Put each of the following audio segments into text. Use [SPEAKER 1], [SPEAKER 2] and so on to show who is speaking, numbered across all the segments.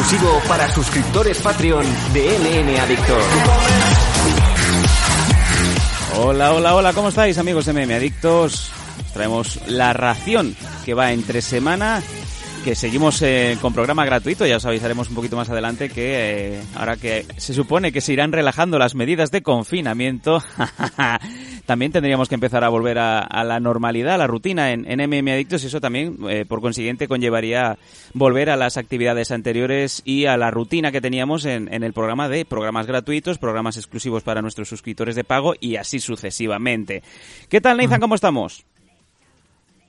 [SPEAKER 1] exclusivo para suscriptores Patreon de NN Adictos.
[SPEAKER 2] Hola, hola, hola, ¿cómo estáis amigos de MM Adictos? Traemos la ración que va entre semana que seguimos eh, con programa gratuito, ya os avisaremos un poquito más adelante que eh, ahora que se supone que se irán relajando las medidas de confinamiento, también tendríamos que empezar a volver a, la normalidad, a la rutina en, en MM Adictos y eso también, eh, por consiguiente, conllevaría volver a las actividades anteriores y a la rutina que teníamos en, en el programa de programas gratuitos, programas exclusivos para nuestros suscriptores de pago y así sucesivamente. ¿Qué tal, Nathan? ¿Cómo estamos?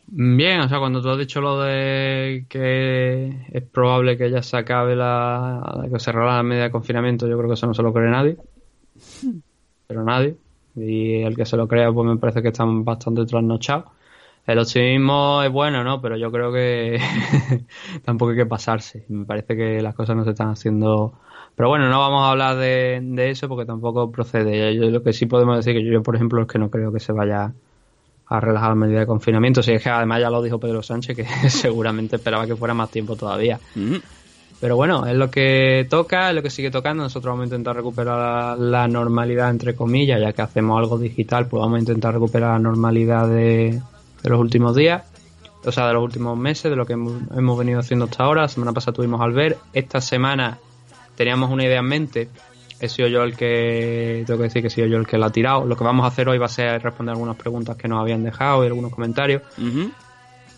[SPEAKER 3] Bien, o sea, cuando tú has dicho lo de que es probable que ya se acabe la. que se la media de confinamiento, yo creo que eso no se lo cree nadie. Pero nadie. Y el que se lo crea, pues me parece que están bastante trasnochados. El optimismo es bueno, ¿no? Pero yo creo que tampoco hay que pasarse. Me parece que las cosas no se están haciendo. Pero bueno, no vamos a hablar de, de eso porque tampoco procede. Yo lo que sí podemos decir que yo, por ejemplo, es que no creo que se vaya a relajar la medida de confinamiento. Si es que además ya lo dijo Pedro Sánchez, que seguramente esperaba que fuera más tiempo todavía. Mm. Pero bueno, es lo que toca, es lo que sigue tocando. Nosotros vamos a intentar recuperar la, normalidad, entre comillas, ya que hacemos algo digital, pues vamos a intentar recuperar la normalidad de, los últimos días, o sea, de los últimos meses, de lo que hemos, hemos venido haciendo hasta ahora. La semana pasada tuvimos al ver, esta semana teníamos una idea en mente he sido yo el que, tengo que decir que he sido yo el que la ha tirado. Lo que vamos a hacer hoy va a ser responder algunas preguntas que nos habían dejado y algunos comentarios.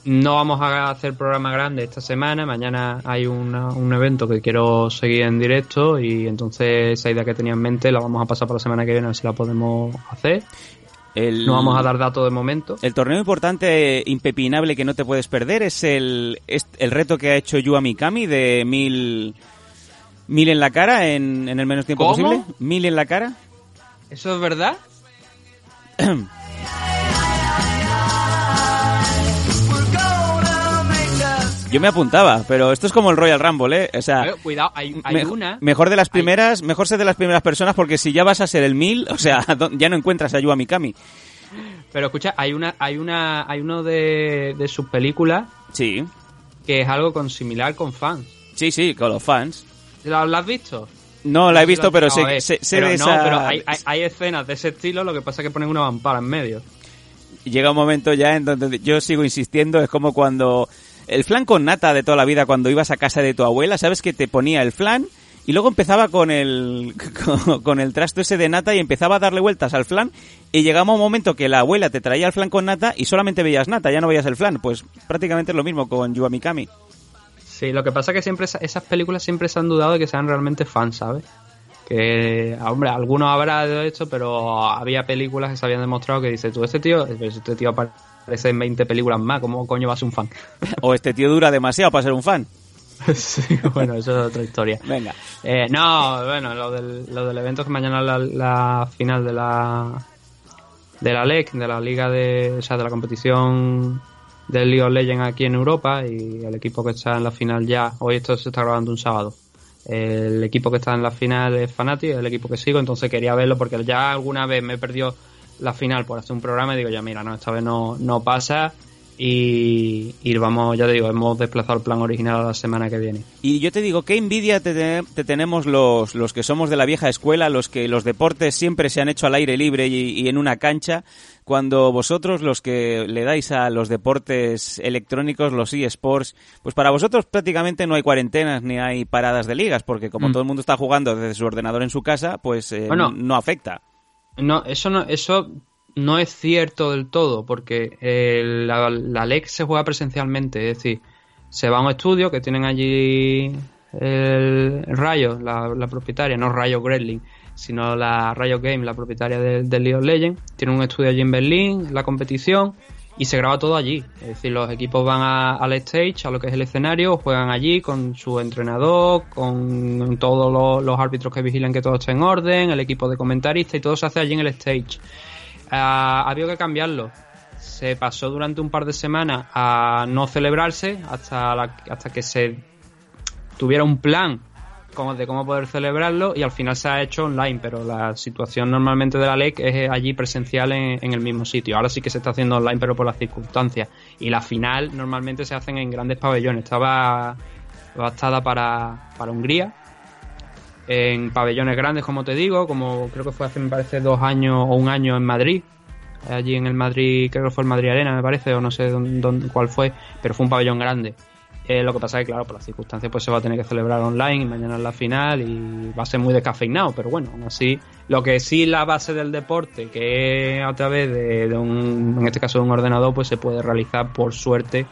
[SPEAKER 3] No vamos a hacer programa grande esta semana. Mañana hay un evento que quiero seguir en directo y entonces esa idea que tenía en mente la vamos a pasar para la semana que viene a ver si la podemos hacer. no vamos a dar datos de momento.
[SPEAKER 2] El torneo importante, impepinable que no te puedes perder es el, el reto que ha hecho Yu Mikami de mil Mil en la cara en, el menos tiempo posible. Mil en la cara.
[SPEAKER 3] ¿Eso es verdad?
[SPEAKER 2] Yo me apuntaba, pero esto es como el Royal Rumble, ¿eh? O sea,
[SPEAKER 3] cuidado, hay, una.
[SPEAKER 2] Mejor de las primeras, mejor ser de las primeras personas porque si ya vas a ser el mil, o sea, ya no encuentras a Yua Mikami.
[SPEAKER 3] Pero escucha, hay una, hay una, hay uno de, de sus películas.
[SPEAKER 2] Sí.
[SPEAKER 3] Que es algo con similar con fans.
[SPEAKER 2] Sí, sí, con los fans.
[SPEAKER 3] ¿Lo, has visto?
[SPEAKER 2] No, la he visto, pero sé, pero
[SPEAKER 3] no, pero hay, escenas de ese estilo, lo que pasa es que ponen una vampara en medio.
[SPEAKER 2] Llega un momento ya en donde yo sigo insistiendo, es como cuando el flan con nata de toda la vida, cuando ibas a casa de tu abuela, ¿sabes que te ponía el flan? Y luego empezaba con el, con, el trasto ese de nata y empezaba a darle vueltas al flan y llegaba un momento que la abuela te traía el flan con nata y solamente veías nata, ya no veías el flan. Pues prácticamente es lo mismo con Yuamikami.
[SPEAKER 3] Sí, lo que pasa es que siempre esas películas siempre se han dudado de que sean realmente fans, ¿sabes? Que, hombre, algunos habrá de esto, pero había películas que se habían demostrado que dice, tú, este tío, este tío aparece en 20 películas más, ¿cómo coño vas a ser un fan?
[SPEAKER 2] o este tío dura demasiado para ser un fan.
[SPEAKER 3] sí, bueno, eso es otra historia.
[SPEAKER 2] Venga.
[SPEAKER 3] Eh, no, bueno, lo del, lo del evento que mañana es la, final de la de la LEC, de la liga de, o sea, de la competición del League of Legends aquí en Europa y el equipo que está en la final ya, hoy esto se está grabando un sábado. El equipo que está en la final es Fnatic, es el equipo que sigo, entonces quería verlo porque ya alguna vez me perdió la final por hacer un programa y digo, ya mira, no, esta vez no, no pasa y, vamos, ya te digo, hemos desplazado el plan original a la semana que viene.
[SPEAKER 2] Y yo te digo, qué envidia te, tenemos los, los que somos de la vieja escuela, los que los deportes siempre se han hecho al aire libre y, en una cancha, cuando vosotros, los que le dais a los deportes electrónicos, los eSports, pues para vosotros prácticamente no hay cuarentenas ni hay paradas de ligas, porque como mm. todo el mundo está jugando desde su ordenador en su casa, pues eh, no afecta.
[SPEAKER 3] No, eso no, eso no es cierto del todo, porque la, la LEC se juega presencialmente, es decir, se va a un estudio que tienen allí el Rayo, la, propietaria, no Rayo Gremlin, sino la Rayo Game, la propietaria del de League of Legends, tiene un estudio allí en Berlín, la competición, y se graba todo allí. Es decir, los equipos van al stage, a lo que es el escenario, juegan allí con su entrenador, con todos los, árbitros que vigilan que todo esté en orden, el equipo de comentaristas y todo se hace allí en el stage. Ha habido que cambiarlo. Se pasó durante un par de semanas a no celebrarse hasta, hasta que se tuviera un plan de cómo poder celebrarlo y al final se ha hecho online, pero la situación normalmente de la LEC es allí presencial en, el mismo sitio. Ahora sí que se está haciendo online, pero por las circunstancias. Y la final normalmente se hacen en grandes pabellones. Estaba adaptada para, para Hungría, en pabellones grandes, como te digo, como creo que fue hace, me parece, dos años o un año en Madrid. Allí en el Madrid, creo que fue el Madrid Arena, me parece, o no sé dónde, cuál fue, pero fue un pabellón grande. Eh, lo que pasa es que, claro, por las circunstancias, pues se va a tener que celebrar online y mañana es la final y va a ser muy descafeinado, pero bueno, aún así, lo que sí la base del deporte, que es a través de, un, en este caso de un ordenador, pues se puede realizar por suerte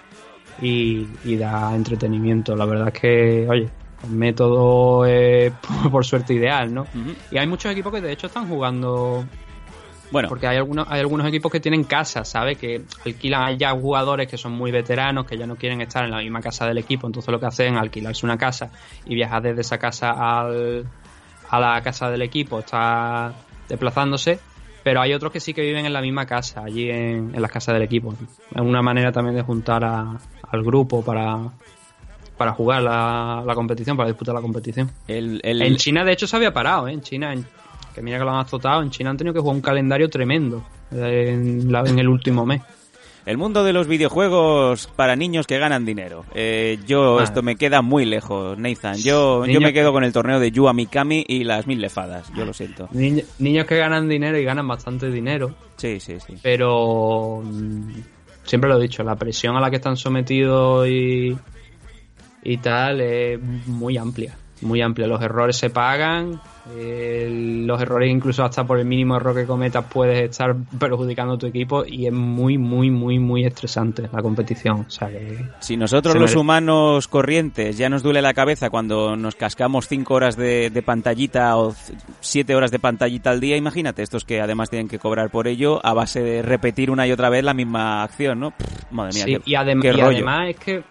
[SPEAKER 3] y, y da entretenimiento. La verdad es que, oye, el método es por suerte ideal, ¿no? Y hay muchos equipos que de hecho están jugando. Bueno. Porque hay algunos, hay algunos equipos que tienen casa, ¿sabes? Que alquilan ya jugadores que son muy veteranos, que ya no quieren estar en la misma casa del equipo, entonces lo que hacen es alquilarse una casa y viajar desde esa casa al, a la casa del equipo, está desplazándose. Pero hay otros que sí que viven en la misma casa, allí en, en las casas del equipo. Es una manera también de juntar al grupo para, para jugar la, competición, para disputar la competición. En China, de hecho, se había parado, ¿eh? En China, que mira que lo han azotado, en China han tenido que jugar un calendario tremendo en, el último mes.
[SPEAKER 2] El mundo de los videojuegos para niños que ganan dinero. Eh, yo, esto me queda muy lejos, Nathan. Yo, yo me quedo con el torneo de Yua Mikami y las mil lefadas, yo lo siento.
[SPEAKER 3] niños que ganan dinero y ganan bastante dinero.
[SPEAKER 2] Sí, sí, sí.
[SPEAKER 3] Pero mm, siempre lo he dicho, la presión a la que están sometidos y, y tal es muy amplia, muy amplia. Los errores se pagan, los errores incluso hasta por el mínimo error que cometas puedes estar perjudicando a tu equipo y es muy, muy, muy, muy estresante la competición. O sea
[SPEAKER 2] si nosotros los humanos corrientes ya nos duele la cabeza cuando nos cascamos 5 horas de, pantallita o 7 horas de pantallita al día, imagínate estos que además tienen que cobrar por ello a base de repetir una y otra vez la misma acción, ¿no? madre mía,
[SPEAKER 3] y, además es que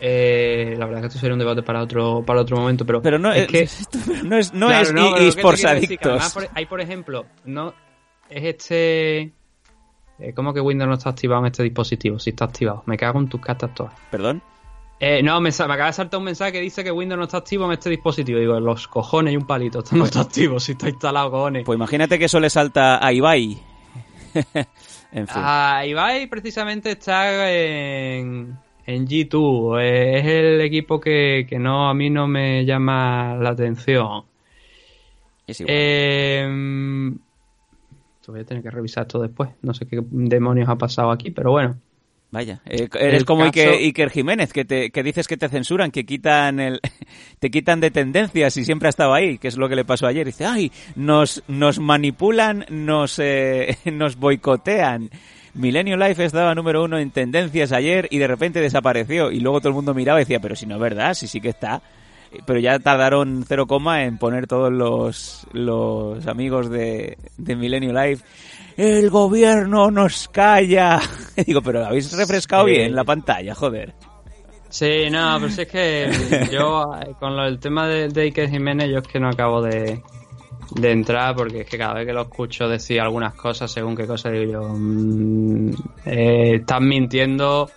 [SPEAKER 3] eh, la verdad que esto sería un debate para otro para otro momento, pero,
[SPEAKER 2] pero no es, que no es no es esports adictos.
[SPEAKER 3] hay por ejemplo, no es este eh, ¿Cómo que Windows no está activado en este dispositivo? Si está activado. Me cago en tus cartas todas.
[SPEAKER 2] ¿Perdón?
[SPEAKER 3] Eh, no, me, acaba de saltar un mensaje que dice que Windows no está activo en este dispositivo. Digo, los cojones y un palito. Esto no está activo, si está instalado, cojones.
[SPEAKER 2] Pues imagínate que eso le salta a Ibai.
[SPEAKER 3] en fin. A Ibai precisamente está en, en G2. es el equipo que, no a mí no me llama la atención.
[SPEAKER 2] Es igual. Eh,
[SPEAKER 3] voy a tener que revisar esto después. No sé qué demonios ha pasado aquí, pero bueno.
[SPEAKER 2] Vaya, eh, eres como Iker, Jiménez, que, te, que dices que te censuran, que quitan el, te quitan de tendencias y siempre ha estado ahí, que es lo que le pasó ayer. Dice, ay, nos, nos manipulan, nos, eh, nos boicotean. Milenio Life estaba número uno en tendencias ayer y de repente desapareció. Y luego todo el mundo miraba y decía, pero si no es verdad, si sí que está. Pero ya tardaron cero coma en poner todos los, los amigos de, de Milenio Life. El gobierno nos calla. digo, pero habéis refrescado bien la pantalla, joder.
[SPEAKER 3] Sí, no, pero si es que yo con el tema de, de Iker Jiménez yo es que no acabo de, de entrar porque es que cada vez que lo escucho decir algunas cosas, según qué cosa digo yo, mm, eh, están mintiendo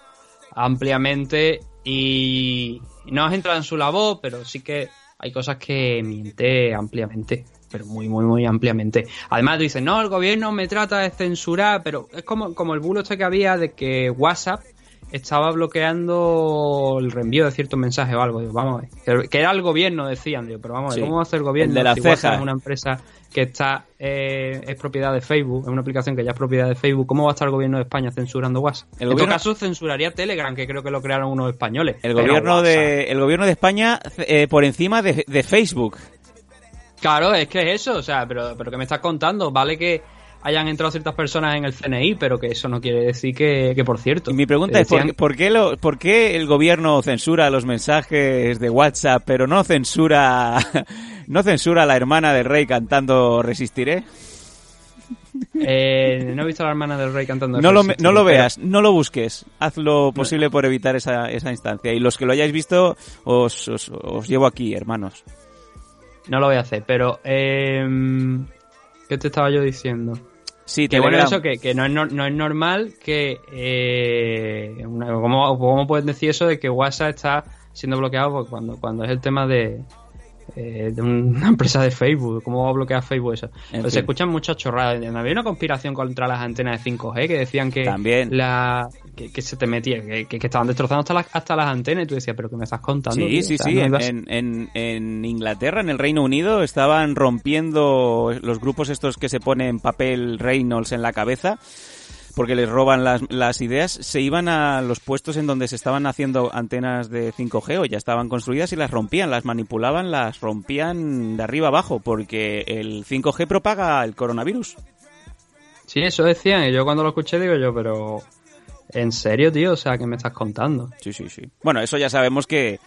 [SPEAKER 3] ampliamente y no has entrado en su labor, pero sí que hay cosas que miente ampliamente, pero muy, muy, muy ampliamente. Además dicen, no, el gobierno me trata de censurar, pero es como, como el bulo este que había de que WhatsApp estaba bloqueando el reenvío de ciertos mensajes o algo. vamos a ver. Que era el gobierno, decían, digo, pero vamos a ver, ¿cómo va a hacer el gobierno?
[SPEAKER 2] de la ceja.
[SPEAKER 3] Es una empresa que está eh, es propiedad de Facebook, es una aplicación que ya es propiedad de Facebook. ¿Cómo va a estar el gobierno de España censurando WhatsApp? en todo caso, censuraría Telegram, que creo que lo crearon unos españoles.
[SPEAKER 2] El gobierno de el gobierno de España eh, por encima de, de Facebook.
[SPEAKER 3] Claro, es que es eso, o sea, pero, pero ¿qué me estás contando? Vale que hayan entrado ciertas personas en el CNI, pero que eso no quiere decir que, por cierto.
[SPEAKER 2] Y mi pregunta es, ¿por, qué lo, ¿por qué el gobierno censura los mensajes de WhatsApp, pero no censura, no censura a la hermana del rey cantando Resistiré?
[SPEAKER 3] Eh, no he visto a la hermana del rey cantando.
[SPEAKER 2] No lo, no lo veas, no lo busques. Haz lo posible por evitar esa, esa instancia. Y los que lo hayáis visto, os, os, llevo aquí, hermanos.
[SPEAKER 3] No lo voy a hacer, pero... Eh, ¿Qué te estaba yo diciendo?
[SPEAKER 2] Sí,
[SPEAKER 3] que bueno, eso que, que no, es no, es normal que... Eh, ¿cómo, ¿Cómo puedes decir eso de que WhatsApp está siendo bloqueado cuando, cuando es el tema de, eh, de una empresa de Facebook. ¿Cómo va a bloquear Facebook eso? se escuchan muchas chorradas. Había una conspiración contra las antenas de 5G que decían que
[SPEAKER 2] También.
[SPEAKER 3] la que, se te metía, que, que, estaban destrozando hasta las, hasta las antenas y tú decías, pero ¿qué me estás contando?
[SPEAKER 2] Sí, sí, sí. en, en, en, Inglaterra, en el Reino Unido, estaban rompiendo los grupos estos que se ponen papel Reynolds en la cabeza porque les roban las, las ideas, se iban a los puestos en donde se estaban haciendo antenas de 5G o ya estaban construidas y las rompían, las manipulaban, las rompían de arriba abajo, porque el 5G propaga el coronavirus.
[SPEAKER 3] Sí, eso decían, y yo cuando lo escuché digo yo, pero ¿en serio, tío? O sea, ¿qué me estás contando?
[SPEAKER 2] Sí, sí, sí. Bueno, eso ya sabemos que,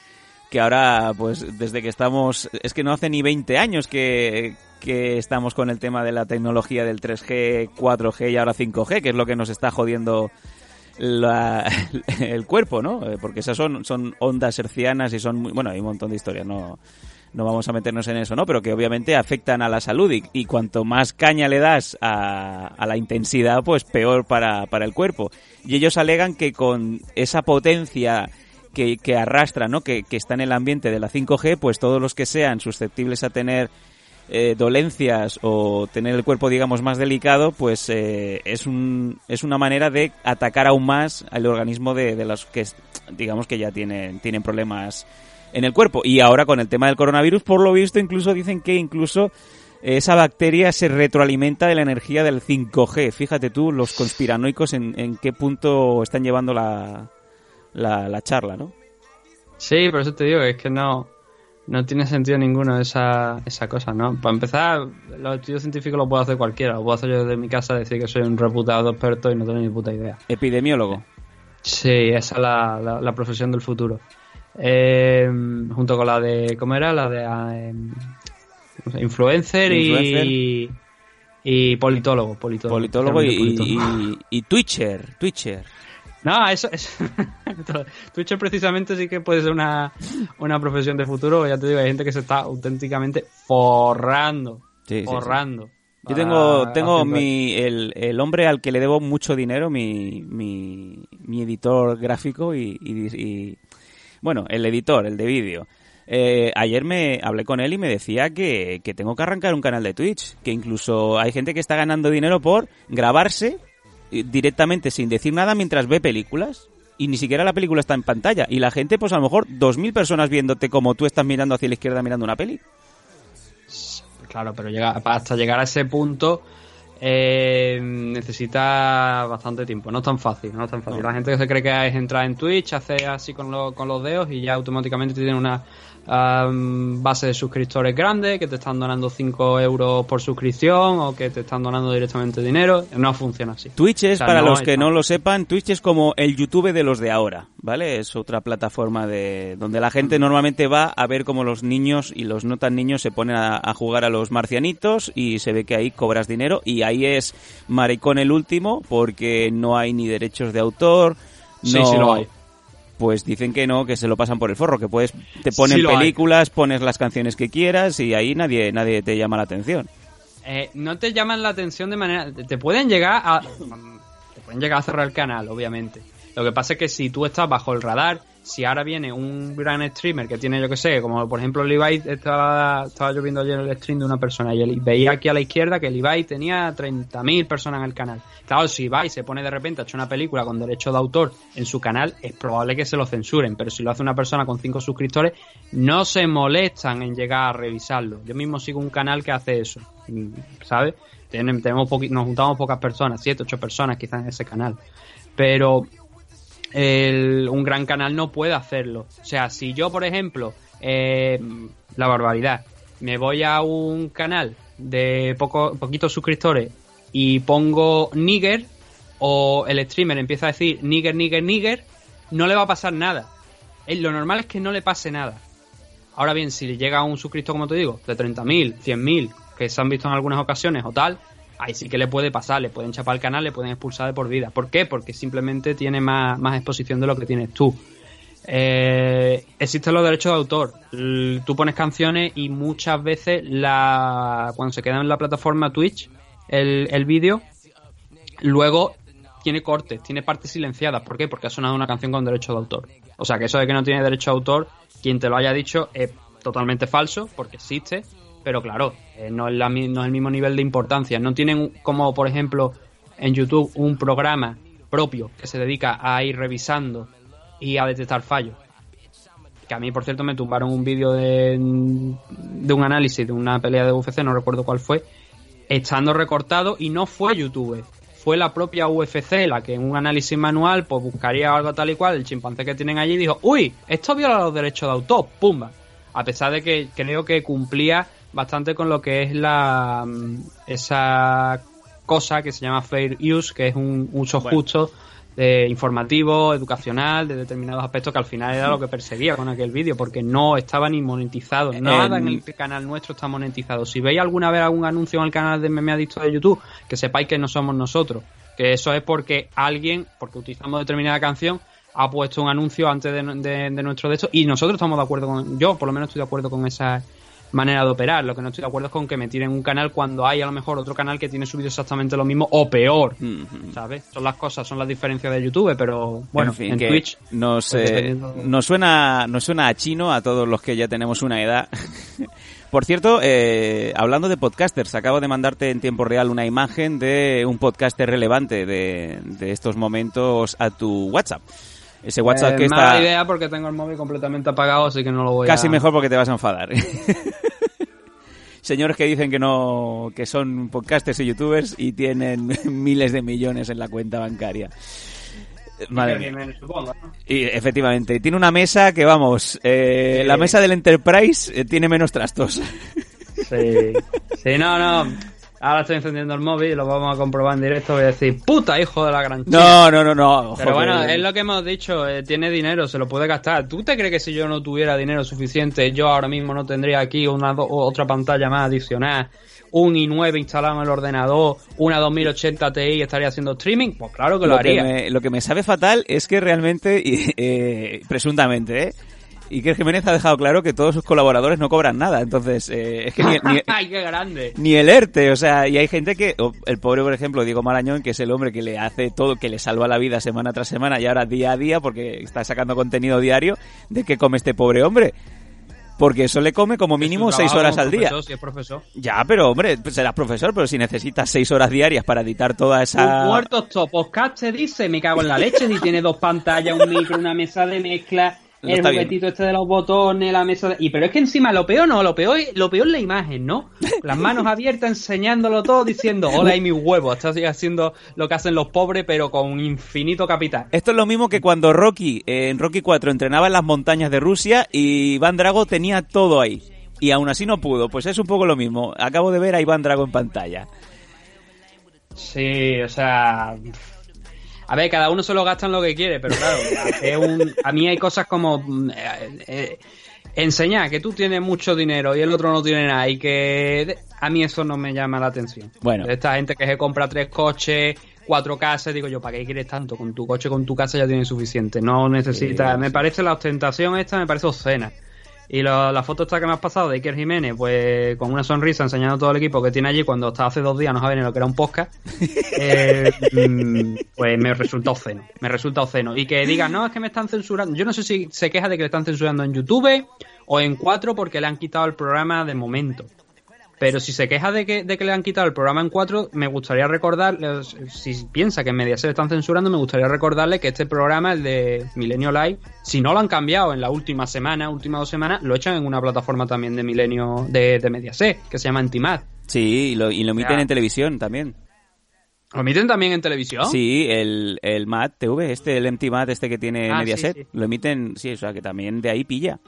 [SPEAKER 2] que ahora, pues desde que estamos, es que no hace ni 20 años que, que estamos con el tema de la tecnología del 3G, 4G y ahora 5G, que es lo que nos está jodiendo el cuerpo, ¿no? Eh, porque esas son, son ondas hercianas y son muy, bueno, hay un montón de historias, no, no vamos a meternos en eso, ¿no? Pero que obviamente afectan a la salud y, cuanto más caña le das a, a la intensidad, pues peor para, para, el cuerpo. Y ellos alegan que con esa potencia que, que arrastra, ¿no? Que, está en el ambiente de la 5G, pues todos los que sean susceptibles a tener eh, dolencias o tener el cuerpo, digamos, más delicado, pues eh, es, un, es una manera de atacar aún más al organismo de, los que, digamos, que ya tienen, tienen problemas en el cuerpo. Y ahora con el tema del coronavirus, por lo visto, incluso dicen que incluso esa bacteria se retroalimenta de la energía del 5G. Fíjate tú, los conspiranoicos, en qué punto están llevando la, la, la charla, ¿no?
[SPEAKER 3] Sí, por eso te digo, es que no, no tiene sentido ninguno esa, esa cosa, ¿no? Para empezar, los estudios científicos los puedo hacer cualquiera. Lo puedo hacer yo desde mi casa, decir que soy un reputado experto y no tengo ni puta idea.
[SPEAKER 2] Epidemiólogo.
[SPEAKER 3] Sí, esa es la, la, profesión del futuro. Eh, junto con la de, ¿cómo era? La de eh, influencer, Y, y politólogo. Politólogo,
[SPEAKER 2] politólogo y, y, y, Twitcher. Twitcher.
[SPEAKER 3] No, eso, es Twitch precisamente sí que puede ser una, profesión de futuro. Ya te digo, hay gente que se está auténticamente forrando. forrando.
[SPEAKER 2] Yo tengo, tengo mi, el, el, hombre al que le debo mucho dinero, mi, mi, mi editor gráfico y, y, bueno, el editor, el de vídeo. Eh, ayer me hablé con él y me decía que, que tengo que arrancar un canal de Twitch, que incluso hay gente que está ganando dinero por grabarse directamente sin decir nada mientras ve películas y ni siquiera la película está en pantalla. Y la gente, pues a lo mejor, dos mil personas viéndote como tú estás mirando hacia la izquierda mirando una peli.
[SPEAKER 3] Claro, pero llega, hasta llegar a ese punto eh, necesita bastante tiempo. No es tan fácil, no es tan fácil. La gente que se cree que es entrar en Twitch, hace así con, con los dedos y ya automáticamente tiene una base de suscriptores grandes que te están donando 5 euros por suscripción o que te están donando directamente dinero. No funciona así.
[SPEAKER 2] Twitch es, para los que no lo sepan, Twitch es como el YouTube de los de ahora, ¿vale? Es otra plataforma de donde la gente normalmente va a ver cómo los niños y los no tan niños se ponen a, a jugar a los marcianitos y se ve que ahí cobras dinero y ahí es maricón el último porque no hay ni derechos de autor.
[SPEAKER 3] No, sí, sí lo hay
[SPEAKER 2] pues dicen que no, que se lo pasan por el forro, que puedes, te ponen películas, pones las canciones que quieras y ahí nadie, nadie te llama la atención.
[SPEAKER 3] Eh, no te llaman la atención de manera, te pueden llegar a, te pueden llegar a cerrar el canal, obviamente. Lo que pasa es que si tú estás bajo el radar si ahora viene un gran streamer que tiene, yo que sé, como por ejemplo Levi, estaba, estaba yo viendo ayer el stream de una persona y veía aquí a la izquierda que Levi tenía 30.000 personas en el canal. Claro, si Levi se pone de repente a echar una película con derecho de autor en su canal, es probable que se lo censuren, pero si lo hace una persona con 5 suscriptores, no se molestan en llegar a revisarlo. Yo mismo sigo un canal que hace eso, ¿sabes? Tenemos nos juntamos pocas personas, 7, 8 personas quizás en ese canal. Pero un gran canal no puede hacerlo. O sea, si yo, por ejemplo, eh, la barbaridad, me voy a un canal de poco, poquitos suscriptores y pongo nigger o el streamer empieza a decir nigger, nigger, nigger, no le va a pasar nada. Eh, lo normal es que no le pase nada. Ahora bien, si le llega a un suscriptor, como te digo, de 30.000, 100.000, que se han visto en algunas ocasiones o tal, ahí sí que le puede pasar, le pueden chapar el canal, le pueden expulsar de por vida. ¿Por qué? Porque simplemente tiene más, exposición de lo que tienes tú. Eh, existen los derechos de autor. Tú pones canciones y muchas veces la cuando se queda en la plataforma Twitch el, el vídeo, luego tiene cortes, tiene partes silenciadas. ¿Por qué? Porque ha sonado una canción con derecho de autor. O sea que eso de que no tiene derecho de autor, quien te lo haya dicho es totalmente falso, porque existe, pero claro, eh, no, es la, no es el mismo nivel de importancia. No tienen como, por ejemplo, en YouTube un programa propio que se dedica a ir revisando y a detectar fallos. Que a mí, por cierto, me tumbaron un vídeo de, de un análisis de una pelea de UFC, no recuerdo cuál fue, estando recortado y no fue YouTube. Fue la propia UFC la que en un análisis manual pues buscaría algo tal y cual, el chimpancé que tienen allí dijo, uy, esto viola los derechos de autor, pumba. A pesar de que creo que cumplía bastante con lo que es la esa cosa que se llama fair use, que es un uso justo de informativo, educacional, de determinados aspectos que al final era lo que perseguía con aquel vídeo, porque no estaba ni monetizado. Nada en el canal nuestro está monetizado. Si veis alguna vez algún anuncio en el canal de Meme Adicto de YouTube, que sepáis que no somos nosotros. Que eso es porque alguien, porque utilizamos determinada canción, ha puesto un anuncio antes de, de, de nuestro de esto y nosotros estamos de acuerdo con, yo por lo menos estoy de acuerdo con esa manera de operar. Lo que no estoy de acuerdo es con que me tiren un canal cuando hay a lo mejor otro canal que tiene subido exactamente lo mismo o peor. ¿Sabes? Son las cosas, son las diferencias de YouTube, pero bueno, en, fin, Twitch.
[SPEAKER 2] Nos, pues eh, nos, suena, nos suena a chino a todos los que ya tenemos una edad. Por cierto, eh, hablando de podcasters, acabo de mandarte en tiempo real una imagen de un podcaster relevante de, de estos momentos a tu WhatsApp. Ese WhatsApp
[SPEAKER 3] eh,
[SPEAKER 2] que está...
[SPEAKER 3] Mala idea porque tengo el móvil completamente apagado, así que no lo voy
[SPEAKER 2] Casi
[SPEAKER 3] a...
[SPEAKER 2] mejor porque te vas a enfadar. Señores que dicen que no, que son podcasters y youtubers y tienen miles de millones en la cuenta bancaria.
[SPEAKER 3] Madre mía. Supongo, ¿no?
[SPEAKER 2] Y efectivamente, tiene una mesa que vamos, eh,
[SPEAKER 3] Sí.
[SPEAKER 2] la mesa del Enterprise eh, tiene menos trastos.
[SPEAKER 3] Sí. Sí, no, no. Ahora estoy encendiendo el móvil y lo vamos a comprobar en directo. Voy a decir, puta hijo de la gran china".
[SPEAKER 2] No, no, no, no.
[SPEAKER 3] Pero bueno, es lo que hemos dicho, eh, tiene dinero, se lo puede gastar. ¿Tú te crees que si yo no tuviera dinero suficiente, yo ahora mismo no tendría aquí una otra pantalla más adicional, un i9 instalado en el ordenador, una 2080 Ti y estaría haciendo streaming? Pues claro que lo,
[SPEAKER 2] lo, que
[SPEAKER 3] haría.
[SPEAKER 2] me, lo que me sabe fatal es que realmente, eh, presuntamente, ¿eh? Iker Jiménez ha dejado claro que todos sus colaboradores no cobran nada. Entonces, eh, es que ni, ni-
[SPEAKER 3] ¡Ay, qué grande!
[SPEAKER 2] ni el ERTE, o sea, y hay gente que, el pobre, por ejemplo, Diego Marañón, que es el hombre que le hace todo, que le salva la vida semana tras semana y ahora día a día, porque está sacando contenido diario, de qué come este pobre hombre. Porque eso le come como mínimo seis horas al día.
[SPEAKER 3] profesor, Si es profesor.
[SPEAKER 2] Ya, pero hombre, pues serás profesor, pero si necesitas seis horas diarias para editar toda esa...
[SPEAKER 3] Un muerto podcast te dice, me cago en la leche, si tiene dos pantallas, un micro, una mesa de mezcla, el
[SPEAKER 2] está bien.
[SPEAKER 3] juguetito este de los botones, la mesa de... Y pero es que encima lo peor no, lo peor, es- lo peor es la imagen, ¿no? Las manos abiertas enseñándolo todo diciendo, hola y mis huevos, estás haciendo lo que hacen los pobres pero con infinito capital.
[SPEAKER 2] Esto es lo mismo que cuando Rocky, eh, en Rocky 4, entrenaba en las montañas de Rusia y Iván Drago tenía todo ahí. Y aún así no pudo. Pues es un poco lo mismo. Acabo de ver a Iván Drago en pantalla.
[SPEAKER 3] Sí, o sea... A ver, cada uno se lo gasta en lo que quiere, pero claro, es un- a mí hay cosas como... mm, eh, eh, enseñar que tú tienes mucho dinero y el otro no tiene nada y que a mí eso no me llama la atención.
[SPEAKER 2] Bueno.
[SPEAKER 3] Esta gente que se compra tres coches, cuatro casas, digo yo, ¿para qué quieres tanto? Con tu coche, con tu casa ya tienes suficiente. No necesitas... Me parece la ostentación esta, me parece obscena. Y lo- la foto esta que me has pasado de Iker Jiménez, pues con una sonrisa enseñando todo el equipo que tiene allí cuando hasta hace dos días no sabe ni lo que era un podcast, eh, mm, pues me resulta obsceno. Me resulta obsceno. Y que digan, no, es que me están censurando. Yo no sé si se queja de que le están censurando en YouTube o en 4 porque le han quitado el programa de momento. Pero si se queja de que, de que le han quitado el programa en 4, me gustaría recordarle, si piensa que en Mediaset le están censurando, me gustaría recordarle que este programa, el de Milenio Live, si no lo han cambiado en la última semana, últimas dos semanas, lo echan en una plataforma también de Milenio, de, de Mediaset, que se llama Antimad.
[SPEAKER 2] Sí, y lo, y lo emiten
[SPEAKER 3] Ya.
[SPEAKER 2] en televisión también.
[SPEAKER 3] ¿Lo emiten también en televisión?
[SPEAKER 2] Sí, el, el MAT TV, este, el MT MAT este que tiene
[SPEAKER 3] Ah,
[SPEAKER 2] Mediaset,
[SPEAKER 3] sí, sí.
[SPEAKER 2] lo emiten, sí, o sea que también de ahí pilla.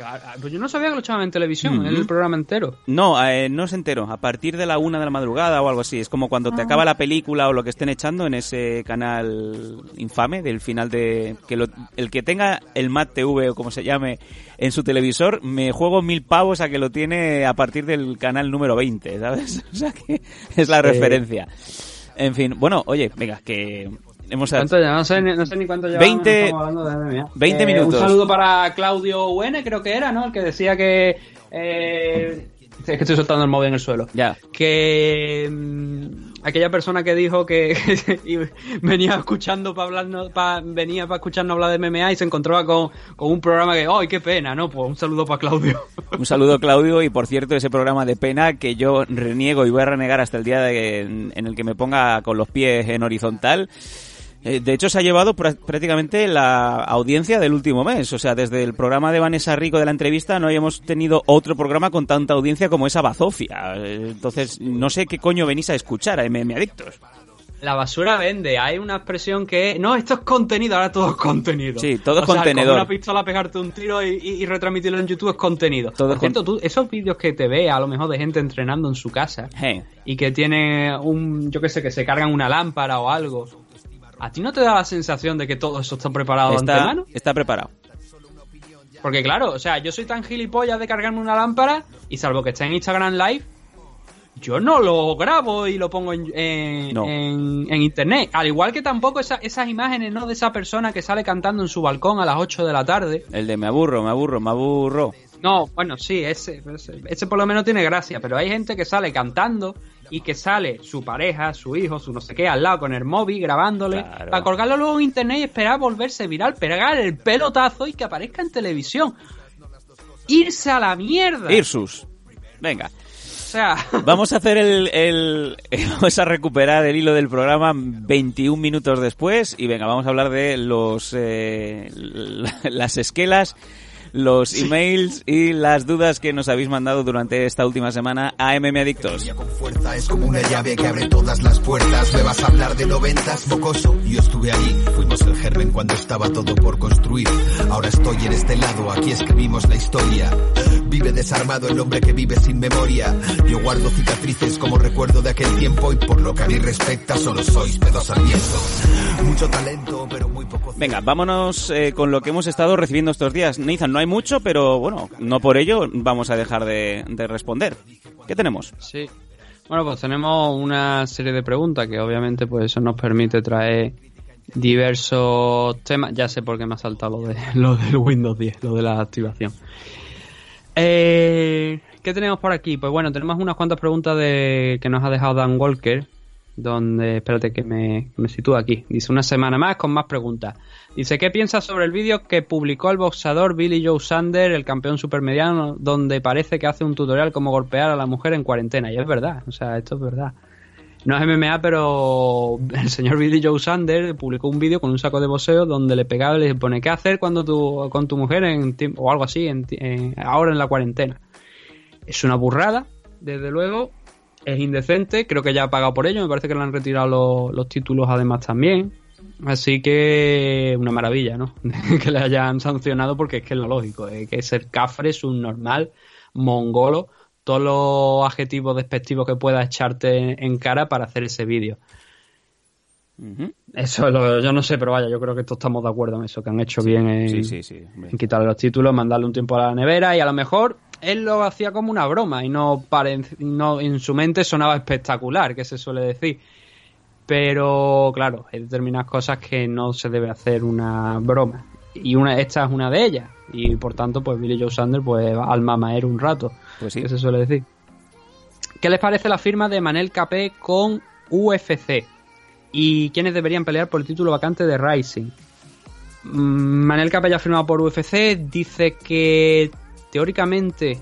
[SPEAKER 3] Claro, pues yo no sabía que lo echaban en televisión,
[SPEAKER 2] Ujú.
[SPEAKER 3] el programa entero.
[SPEAKER 2] No, eh, no se entero. A partir de la una de la madrugada o algo así. Es como cuando
[SPEAKER 3] Ah.
[SPEAKER 2] te acaba la película o lo que estén echando en ese canal infame del final de... que lo- El que tenga el MAT TV o como se llame en su televisor, me juego mil pavos a que lo tiene a partir del canal número 20, ¿sabes? O sea que es la
[SPEAKER 3] Sí.
[SPEAKER 2] referencia. En fin, bueno, oye, venga, que hemos...
[SPEAKER 3] ¿Cuánto ya? No sé, ni- no sé ni cuánto llevamos,
[SPEAKER 2] 20
[SPEAKER 3] estamos hablando de MMA.
[SPEAKER 2] 20
[SPEAKER 3] Eh,
[SPEAKER 2] minutos.
[SPEAKER 3] Un saludo para Claudio UN, creo que era, ¿no? El que decía que... eh, es que estoy soltando el móvil en el suelo.
[SPEAKER 2] Ya.
[SPEAKER 3] Que mm, aquella persona que dijo que, venía escuchando para hablar, pa, venía para escucharnos hablar de MMA y se encontraba con, un programa que, ¡ay, qué pena! No, pues un saludo para Claudio.
[SPEAKER 2] Un saludo, Claudio, y por cierto, ese programa de pena que yo reniego y voy a renegar hasta el día de, en el que me ponga con los pies en horizontal. Eh, de hecho, se ha llevado prácticamente la audiencia del último mes. O sea, desde el programa de Vanessa Rico de la entrevista no habíamos tenido otro programa con tanta audiencia como esa bazofia. Eh, entonces, no sé qué coño venís a escuchar a MM Adictos.
[SPEAKER 3] La basura vende. Hay una expresión que no, esto es contenido, ahora todo es contenido.
[SPEAKER 2] Sí, todo es contenido.
[SPEAKER 3] una pistola, pegarte un tiro y, retransmitirlo en YouTube es contenido. Todo tú, esos vídeos que te ve a lo mejor de gente entrenando en su casa y que tiene un, yo qué sé, que se cargan una lámpara o algo ¿A ti no te da la sensación de que todo eso está preparado
[SPEAKER 2] está,
[SPEAKER 3] de antemano?
[SPEAKER 2] Está preparado.
[SPEAKER 3] Porque claro, o sea, yo soy tan gilipollas de cargarme una lámpara y salvo que esté en Instagram Live, yo no lo grabo y lo pongo en, en, internet. Al igual que tampoco esas imágenes, ¿no? De esa persona que sale cantando en su balcón a las 8 de la tarde.
[SPEAKER 2] El de me aburro, me aburro, me aburro.
[SPEAKER 3] No, bueno, sí, ese, ese, ese por lo menos tiene gracia, pero hay gente que sale cantando y que sale su pareja, su hijo, su no sé qué, al lado con el móvil grabándole, para colgarlo luego en internet y esperar volverse viral, pegar el pelotazo y que aparezca en televisión. Irse a la mierda.
[SPEAKER 2] Irsus. Venga. O sea... Vamos a hacer el, el, Vamos a recuperar el hilo del programa 21 minutos después y venga, vamos a hablar de los... Eh, las esquelas los emails y las dudas que nos habéis mandado durante esta última semana a MM Adictos.
[SPEAKER 4] Con fuerza es como una llave que abre todas las puertas. Me vas a hablar de noventas, mocoso. Yo estuve ahí, fuimos el germen cuando estaba todo por construir. Ahora estoy en este lado, aquí escribimos la historia. Vive desarmado el hombre que vive sin memoria. Yo guardo cicatrices como recuerdo de aquel tiempo y por lo que a mí respecta solo sois pedos al Mucho talento, pero muy poco...
[SPEAKER 2] Venga, vámonos eh, con lo que hemos estado recibiendo estos días. Nathan, no hay mucho, pero bueno, no por ello vamos a dejar de, responder. ¿Qué tenemos?
[SPEAKER 3] Sí. Bueno, pues tenemos una serie de preguntas que obviamente pues eso nos permite traer diversos temas. Ya sé por qué me ha saltado lo, de, lo del Windows 10, lo de la activación. Eh, ¿Qué tenemos por aquí? Pues bueno, tenemos unas cuantas preguntas de, que nos ha dejado Dan Walker, donde, espérate que me, me sitúe aquí. Dice una semana más con más preguntas. Dice, ¿qué piensas sobre el vídeo que publicó el boxeador Billy Joe Sander, el campeón supermediano, donde parece que hace un tutorial cómo golpear a la mujer en cuarentena? Y es verdad, o sea, esto es verdad. No es MMA, pero el señor Billy Joe Sander publicó un vídeo con un saco de boxeo donde le pegaba y le pone qué hacer cuando tu, con tu mujer en o algo así, en, ahora en la cuarentena. Es una burrada, desde luego, es indecente, creo que ya ha pagado por ello, me parece que le han retirado los títulos además también. Así que una maravilla, ¿no? que le hayan sancionado porque es que es lo lógico, es que ser cafre, normal, mongolo, todos los adjetivos despectivos que pueda echarte en cara para hacer ese vídeo. Eso es lo, yo no sé, pero vaya, yo creo que todos estamos de acuerdo en eso, que han hecho bien en, quitarle los títulos, mandarle un tiempo a la nevera y a lo mejor él lo hacía como una broma y no, no en su mente sonaba espectacular, que se suele decir. Pero claro, hay determinadas cosas que no se debe hacer una broma. Y una, esta es una de ellas. Y por tanto, pues Billy Joe Sander, pues al mamaer un rato. Pues sí. Que se suele decir. ¿Qué les parece la firma de Manel Capé con UFC? ¿Y quiénes deberían pelear por el título vacante de Rising? Mm, Manel Capé ya ha firmado por UFC. Dice que teóricamente.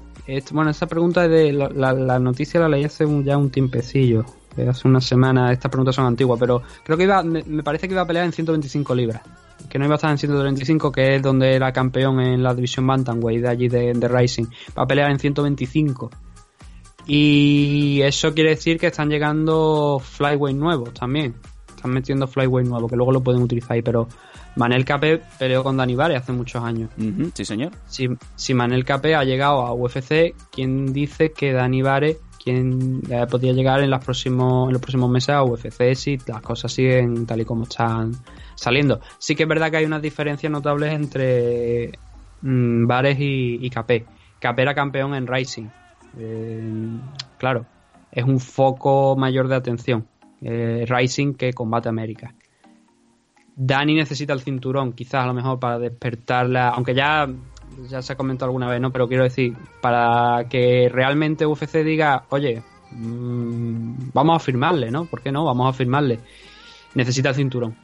[SPEAKER 3] bueno, esa pregunta de la, noticia la leí hace ya un tiempecillo hace una semana, estas preguntas son antiguas, pero creo que iba, me, parece que iba a pelear en 125 libras, que no iba a estar en 135, que es donde era campeón en la división Bantamweight de allí de, de Rising, va a pelear en 125. Y eso quiere decir que están llegando flyweight nuevos también. Están metiendo flyweight nuevo, que luego lo pueden utilizar ahí, pero Manel Capé peleó con Dani Vare hace muchos años.
[SPEAKER 2] sí, señor.
[SPEAKER 3] Si, si Manel Capé ha llegado a UFC, ¿quién dice que Dani Vare quién podría llegar en, los próximos, en los próximos meses a UFC si las cosas siguen tal y como están saliendo. Sí que es verdad que hay unas diferencias notables entre mm, Bares y, y Capé. Capé era campeón en Rising. Eh, claro, es un foco mayor de atención. Eh, Rising que Combate América. Dani necesita el cinturón, quizás a lo mejor para despertarla, aunque ya ya se ha comentado alguna vez, ¿no? Pero quiero decir, para que realmente UFC diga, oye, mm, vamos a firmarle, ¿no? ¿Por qué no? Vamos a firmarle. Necesita el cinturón.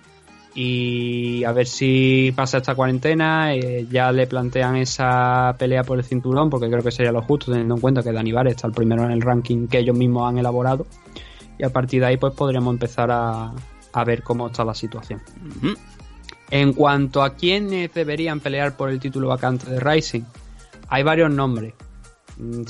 [SPEAKER 3] Y a ver si pasa esta cuarentena, eh, ya le plantean esa pelea por el cinturón, porque creo que sería lo justo, teniendo en cuenta que Dani Bar está el primero en el ranking que ellos mismos han elaborado. Y a partir de ahí, pues podríamos empezar a, a ver cómo está la situación. En cuanto a quiénes deberían pelear por el título vacante de Rising, hay varios nombres. Mm,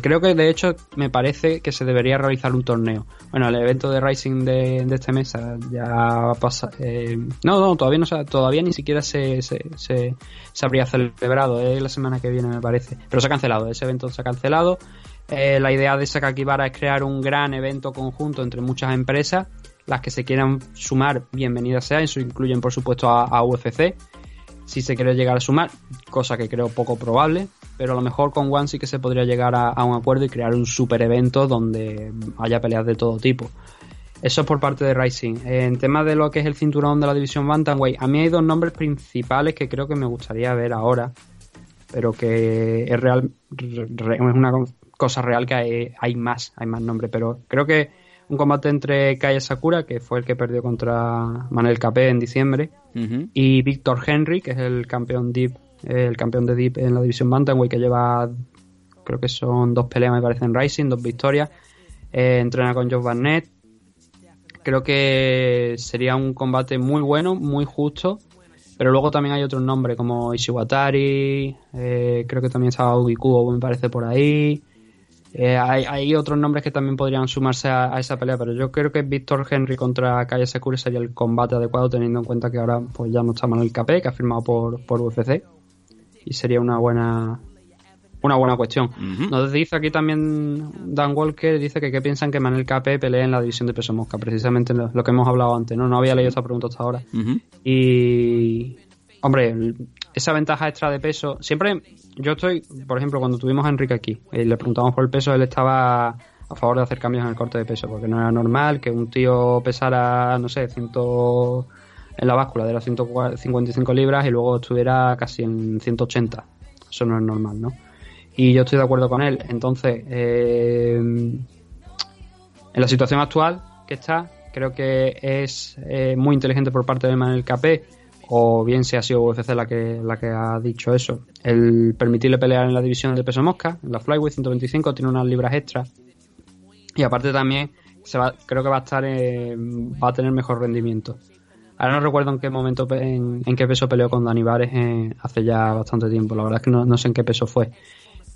[SPEAKER 3] creo que de hecho me parece que se debería realizar un torneo. Bueno, el evento de Rising de, este mes ya pasa. Eh, no, no, todavía no todavía ni siquiera se, se, se, habría celebrado. Es la semana que viene, me parece. Pero se ha cancelado. Ese evento se ha cancelado. Eh, la idea de Sakakibara es crear un gran evento conjunto entre muchas empresas. Las que se quieran sumar, bienvenidas sean. Eso incluyen, por supuesto, a UFC si se quiere llegar a sumar, cosa que creo poco probable, pero a lo mejor con One sí que se podría llegar a, un acuerdo y crear un super evento donde haya peleas de todo tipo. Eso es por parte de Rising. En tema de lo que es el cinturón de la división Bantamweight, a mí hay dos nombres principales que creo que me gustaría ver ahora, pero que es real, es una cosa real que hay, hay más, hay más nombres, pero creo que un combate entre Kaya Sakura, que fue el que perdió contra Manuel Capé en diciembre, y Víctor Henry, que es el campeón Deep, el campeón de Deep en la división Bantamweight, que lleva, creo que son dos peleas, me parece, en Rising, dos victorias. Eh, entrena con Joe Barnett. Creo que sería un combate muy bueno, muy justo. Pero luego también hay otros nombres como Ishiwatari, eh, creo que también estaba Ubikubo, me parece por ahí. Eh, hay, otros nombres que también podrían sumarse a, esa pelea, pero yo creo que Víctor Henry contra Kaya Sakura sería el combate adecuado, teniendo en cuenta que ahora pues ya no está Manuel KP, que ha firmado por, por UFC, y sería una buena una buena cuestión. Nos dice aquí también Dan Walker, dice que qué piensan que Manuel KP pelee en la división de peso mosca, precisamente lo, que hemos hablado antes, ¿no? No había leído esta pregunta hasta ahora. Y, hombre, esa ventaja extra de peso, siempre yo estoy, por ejemplo, cuando tuvimos a Enrique aquí y le preguntamos por el peso, él estaba a favor de hacer cambios en el corte de peso, porque no era normal que un tío pesara, no sé, ciento, en la báscula de las 155 libras y luego estuviera casi en 180. Eso no es normal, ¿no? Y yo estoy de acuerdo con él. Entonces, eh, en la situación actual que está, creo que es eh, muy inteligente por parte de Manuel Capé o bien si ha sido UFC la que, la que ha dicho eso, el permitirle pelear en la división de peso mosca, en la Flyweight 125, tiene unas libras extras. Y aparte también se va, creo que va a estar va a tener mejor rendimiento. Ahora no recuerdo en qué momento, en, qué peso peleó con Dani Vares eh, hace ya bastante tiempo. La verdad es que no, no sé en qué peso fue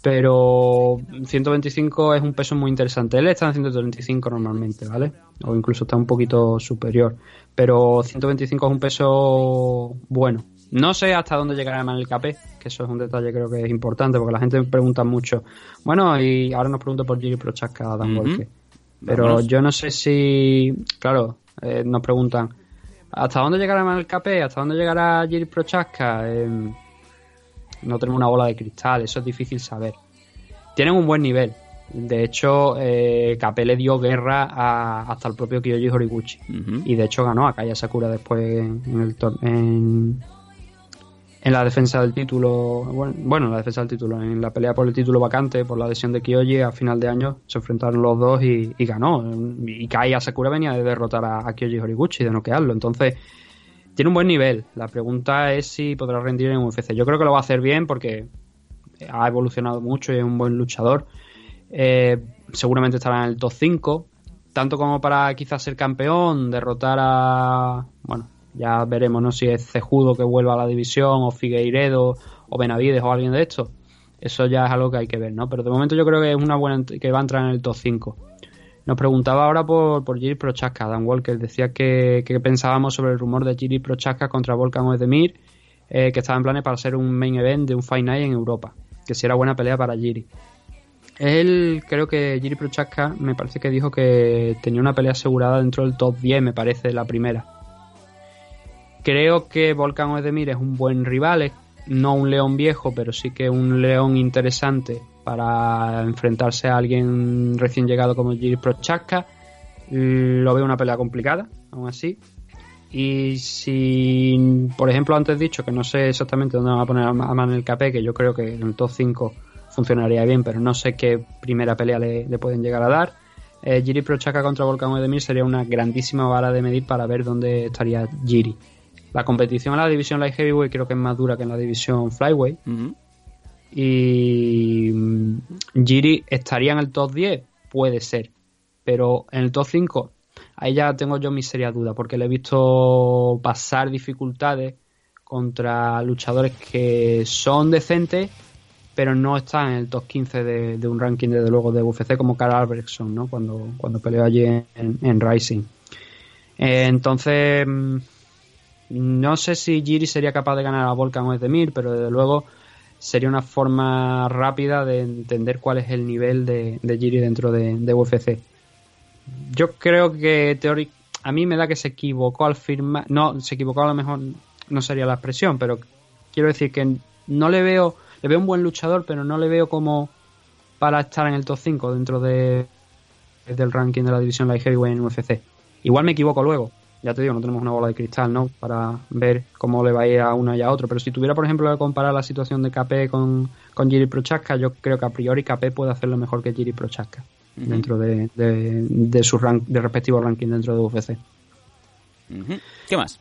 [SPEAKER 3] pero 125 es un peso muy interesante. Él está en 135 normalmente, ¿vale? O incluso está un poquito superior. Pero 125 es un peso bueno. No sé hasta dónde llegará el KP, que eso es un detalle creo que es importante, porque la gente me pregunta mucho. Bueno, y ahora nos pregunta por Giri Prochaska, Dan uh Pero yo no sé si, claro, eh, nos preguntan, ¿hasta dónde llegará el KP? ¿Hasta dónde llegará Giri Prochaska? Eh, no tenemos una bola de cristal, eso es difícil saber. Tienen un buen nivel. De hecho, eh, le dio guerra hasta el propio Kyoji Horiguchi. Y de hecho ganó a Kaya Sakura después en, el en, en, la defensa del título. Bueno, en la defensa del título. En la pelea por el título vacante, por la adhesión de Kyoji, a final de año se enfrentaron los dos y, ganó. Y Kaya Sakura venía de derrotar a, a Kyoji Horiguchi, de noquearlo. Entonces tiene un buen nivel. La pregunta es si podrá rendir en UFC. Yo creo que lo va a hacer bien porque ha evolucionado mucho y es un buen luchador. Eh, seguramente estará en el top 5. Tanto como para quizás ser campeón, derrotar a. Bueno, ya veremos ¿no? si es Cejudo que vuelva a la división, o Figueiredo, o Benavides, o alguien de estos. Eso ya es algo que hay que ver, ¿no? Pero de momento yo creo que es una buena que va a entrar en el top 5. Nos preguntaba ahora por, por Giri Prochaska, Dan Walker. Decía que, pensábamos sobre el rumor de Giri Prochaska contra Volkan Oedemir, eh, que estaba en planes para ser un main event de un Fight Night en Europa. Que si era buena pelea para Giri. Él, creo que Giri Prochaska, me parece que dijo que tenía una pelea asegurada dentro del top 10, me parece, la primera. Creo que Volkan Oedemir es un buen rival, no un león viejo, pero sí que un león interesante para enfrentarse a alguien recién llegado como Jiri Prochaska. Lo veo una pelea complicada, aún así. Y si, por ejemplo, antes dicho que no sé exactamente dónde van a poner a Manuel Capé, que yo creo que en el top 5 funcionaría bien, pero no sé qué primera pelea le, pueden llegar a dar. Eh, Giri Prochaka contra Volkan Oedemir sería una grandísima vara de medir para ver dónde estaría Giri. La competición en la división Light Heavyweight creo que es más dura que en la división Flyweight. Y mm, Giri estaría en el top 10, puede ser. Pero en el top 5, ahí ya tengo yo mis serias dudas, porque le he visto pasar dificultades contra luchadores que son decentes, pero no están en el top 15 de, un ranking, desde luego, de UFC, como Carl Albrechtson, ¿no? Cuando, cuando peleó allí en, Rising. Eh, entonces, mm, no sé si Giri sería capaz de ganar a Volkan o Edemir, pero desde luego sería una forma rápida de entender cuál es el nivel de, de Giri dentro de, UFC. Yo creo que teórico a mí me da que se equivocó al firmar, no, se equivocó a lo mejor no sería la expresión, pero quiero decir que no le veo, le veo un buen luchador, pero no le veo como para estar en el top 5 dentro de, del ranking de la división Light Heavyweight en UFC. Igual me equivoco luego, ya te digo, no tenemos una bola de cristal, ¿no? Para ver cómo le va a ir a uno y a otro. Pero si tuviera, por ejemplo, que comparar la situación de KP con, con Giri Prochaska, yo creo que a priori KP puede hacerlo mejor que Giri Prochaska dentro de, de, su rank, de respectivo ranking dentro de UFC.
[SPEAKER 2] ¿Qué más?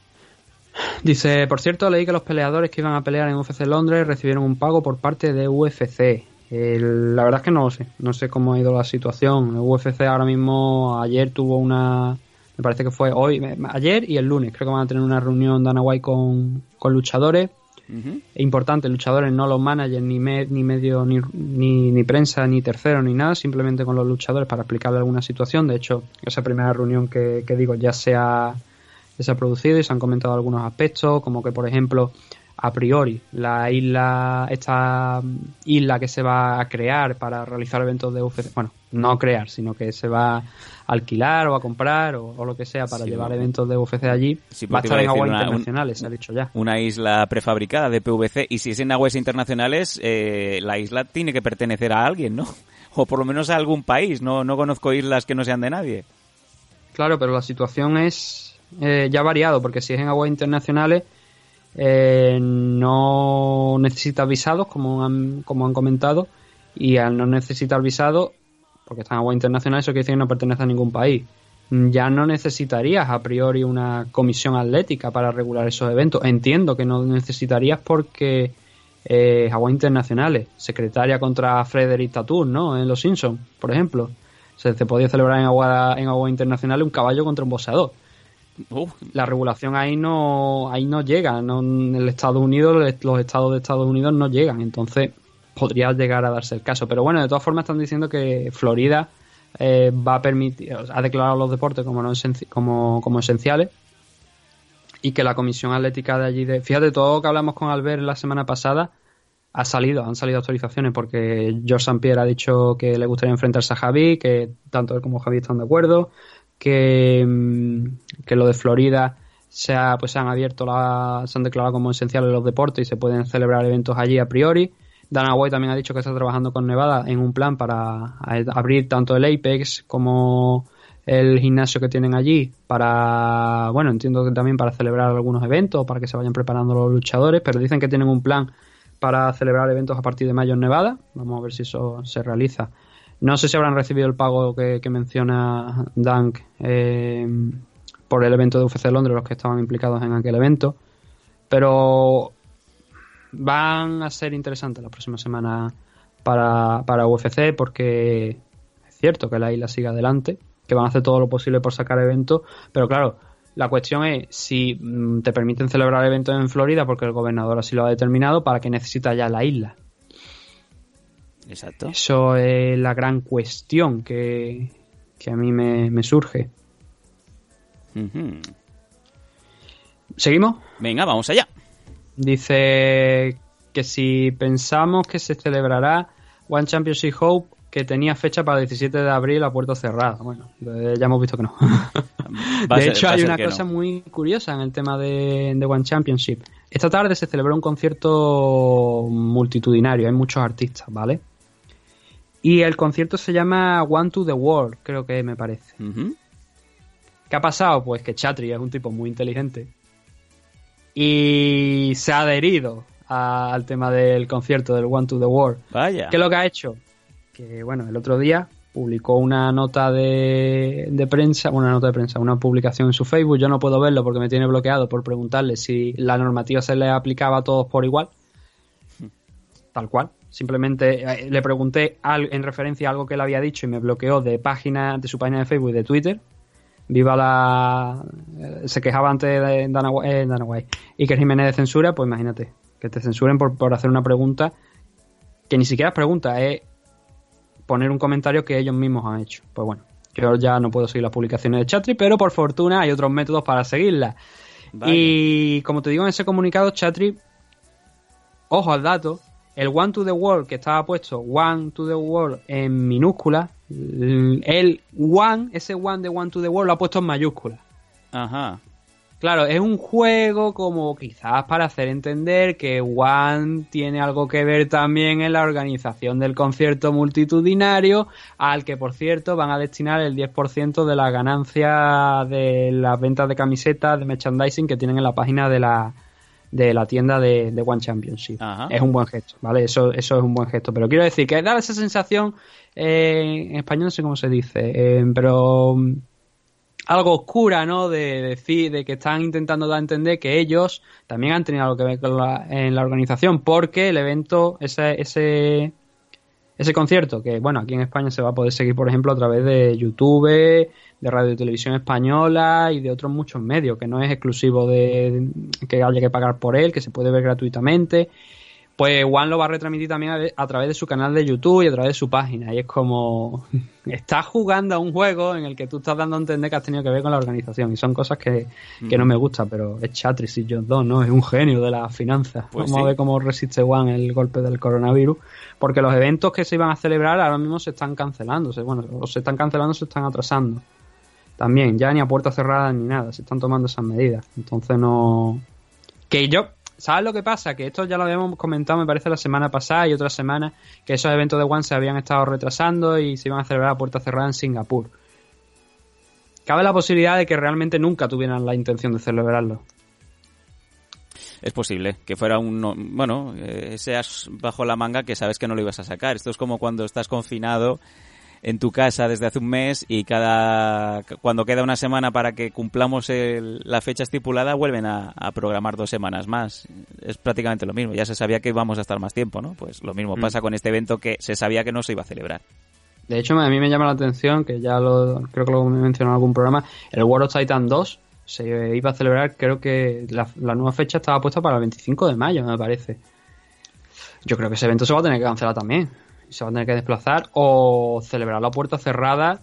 [SPEAKER 3] Dice, por cierto, leí que los peleadores que iban a pelear en UFC Londres recibieron un pago por parte de UFC. la verdad es que no lo sé, no sé cómo ha ido la situación. El UFC ahora mismo, ayer tuvo una, me parece que fue hoy, ayer y el lunes, creo que van a tener una reunión Dana White con, con luchadores. Es importante, luchadores, no los managers, ni, ni medio, ni, ni, prensa, ni tercero, ni nada, simplemente con los luchadores para explicarle alguna situación. De hecho, esa primera reunión que, que digo ya se ha, se ha producido y se han comentado algunos aspectos, como que por ejemplo a priori la isla esta isla que se va a crear para realizar eventos de UFC bueno no crear sino que se va a alquilar o a comprar o, lo que sea para llevar eventos de UFC allí va a estar en aguas internacionales se ha dicho ya.
[SPEAKER 2] una isla prefabricada de PVC y si es en aguas internacionales eh, la isla tiene que pertenecer a alguien no o por lo menos a algún país no no conozco islas que no sean de nadie.
[SPEAKER 3] Claro pero la situación es eh, ya variado, porque si es en aguas internacionales eh, no necesita visados, como han, como han comentado, y al no necesitar visados, porque está en aguas internacionales, eso quiere decir que no pertenece a ningún país. Ya no necesitarías a priori una comisión atlética para regular esos eventos. Entiendo que no necesitarías porque eh, aguas internacionales. Secretaria contra Frederick Tatur, ¿no? En Los Simpsons, por ejemplo. Se, se podía celebrar en agua, en agua internacionales un caballo contra un boxeador la regulación ahí no ahí no llega no en el Estados Unidos los estados de Estados Unidos no llegan entonces podría llegar a darse el caso pero bueno de todas formas están diciendo que Florida eh, va a permitir ha declarado los deportes como no como, como esenciales y que la comisión atlética de allí de fíjate todo lo que hablamos con Albert la semana pasada ha salido, han salido actualizaciones porque George St. Pierre ha dicho que le gustaría enfrentarse a Javi, que tanto él como Javi están de acuerdo, que, mm, que lo de Florida se, pues se han abierto, la, se han declarado como esenciales los deportes y se pueden celebrar eventos allí a priori. Dana White también ha dicho que está trabajando con Nevada en un plan para abrir tanto el Apex como el gimnasio que tienen allí para, bueno, entiendo que también para celebrar algunos eventos, para que se vayan preparando los luchadores, pero dicen que tienen un plan para celebrar eventos a partir de mayo en Nevada. Vamos a ver si eso se realiza. No sé si habrán recibido el pago que, menciona Dunk eh, por el evento de UFC Londres, los que estaban implicados en aquel evento. Pero van a ser interesantes las próximas semanas para, para UFC porque es cierto que la isla sigue adelante, que van a hacer todo lo posible por sacar eventos, pero claro, la cuestión es si mm, te permiten celebrar eventos en Florida porque el gobernador así lo ha determinado, ¿para qué necesita ya la isla?
[SPEAKER 2] Exacto.
[SPEAKER 3] Eso es la gran cuestión que, a mí me, surge. ¿Seguimos?
[SPEAKER 2] Venga, vamos allá.
[SPEAKER 3] Dice que si pensamos que se celebrará One Championship Hope, que tenía fecha para el 17 de abril a puerta cerrada. Bueno, ya hemos visto que no. de hecho, hay una cosa muy curiosa en el tema de, de, One Championship. Esta tarde se celebró un concierto multitudinario, hay muchos artistas, ¿vale? Y el concierto se llama One to the World, creo que me parece. ¿Qué ha pasado? Pues que Chatri es un tipo muy inteligente. Y se ha adherido al tema del concierto del One to the World.
[SPEAKER 2] Vaya.
[SPEAKER 3] ¿Qué es lo que ha hecho? Que bueno, el otro día publicó una nota de, de prensa, una nota de prensa, una publicación en su Facebook. Yo no puedo verlo porque me tiene bloqueado por preguntarle si la normativa se le aplicaba a todos por igual. Tal cual. Simplemente eh, le pregunté en referencia a algo que él había dicho y me bloqueó de página, de su página de Facebook y de Twitter. Viva la. eh, Se quejaba antes de Dana, eh, Dana White. Y que Jiménez de censura, pues imagínate. Que te censuren por, por hacer una pregunta que ni siquiera es pregunta, es poner un comentario que ellos mismos han hecho. Pues bueno, yo ya no puedo seguir las publicaciones de Chatri, pero por fortuna hay otros métodos para seguirlas. Y como te digo en ese comunicado, Chatri, ojo al dato, el One to the World que estaba puesto One to the World en minúscula, el One, ese One de One to the World lo ha puesto en mayúscula.
[SPEAKER 2] Ajá.
[SPEAKER 3] Claro, es un juego como quizás para hacer entender que One tiene algo que ver también en la organización del concierto multitudinario, al que por cierto van a destinar el 10% de la ganancia de las ventas de camisetas de merchandising que tienen en la página de la, de la tienda de, de One Championship.
[SPEAKER 2] Ajá.
[SPEAKER 3] Es un buen gesto, ¿vale? Eso, eso es un buen gesto. Pero quiero decir que da esa sensación, eh, en español no sé cómo se dice, eh, pero mm, algo oscura, ¿no? De decir, de que están intentando dar a entender que ellos también han tenido algo que ver con la, en la organización, porque el evento, ese, ese, ese concierto, que bueno, aquí en España se va a poder seguir, por ejemplo, a través de YouTube, de Radio y Televisión Española y de otros muchos medios, que no es exclusivo de que haya que pagar por él, que se puede ver gratuitamente. Pues One lo va a retransmitir también a, a través de su canal de YouTube y a través de su página. Y es como, estás jugando a un juego en el que tú estás dando a entender que has tenido que ver con la organización. Y son cosas que, que no me gustan, pero es Chatris y John 2, ¿no? Es un genio de las finanzas.
[SPEAKER 2] Pues
[SPEAKER 3] Vamos
[SPEAKER 2] sí.
[SPEAKER 3] a ver cómo resiste One el golpe del coronavirus. Porque los eventos que se iban a celebrar ahora mismo se están cancelando. Bueno, o se están cancelando o se están atrasando. También, ya ni a puerta cerrada ni nada. Se están tomando esas medidas. Entonces no... Que yo... ¿Sabes lo que pasa? Que esto ya lo habíamos comentado, me parece, la semana pasada y otra semana, que esos eventos de One se habían estado retrasando y se iban a celebrar a puerta cerrada en Singapur. Cabe la posibilidad de que realmente nunca tuvieran la intención de celebrarlo.
[SPEAKER 2] Es posible que fuera un... no- Bueno, eh, seas bajo la manga que sabes que no lo ibas a sacar. Esto es como cuando estás confinado en tu casa desde hace un mes y cada cuando queda una semana para que cumplamos el- la fecha estipulada vuelven a, a programar dos semanas más. Es prácticamente lo mismo. Ya se sabía que íbamos a estar más tiempo, ¿no? Pues lo mismo
[SPEAKER 3] Mm.
[SPEAKER 2] pasa con este evento que se sabía que no se iba a celebrar.
[SPEAKER 3] De hecho, a mí me llama la atención, que ya lo creo que lo he mencionado en algún programa, el World of Titan 2 se iba a celebrar, creo que la, la nueva fecha estaba puesta para el 25 de mayo, me parece. Yo creo que ese evento se va a tener que cancelar también. Se va a tener que desplazar o celebrar la puerta cerrada,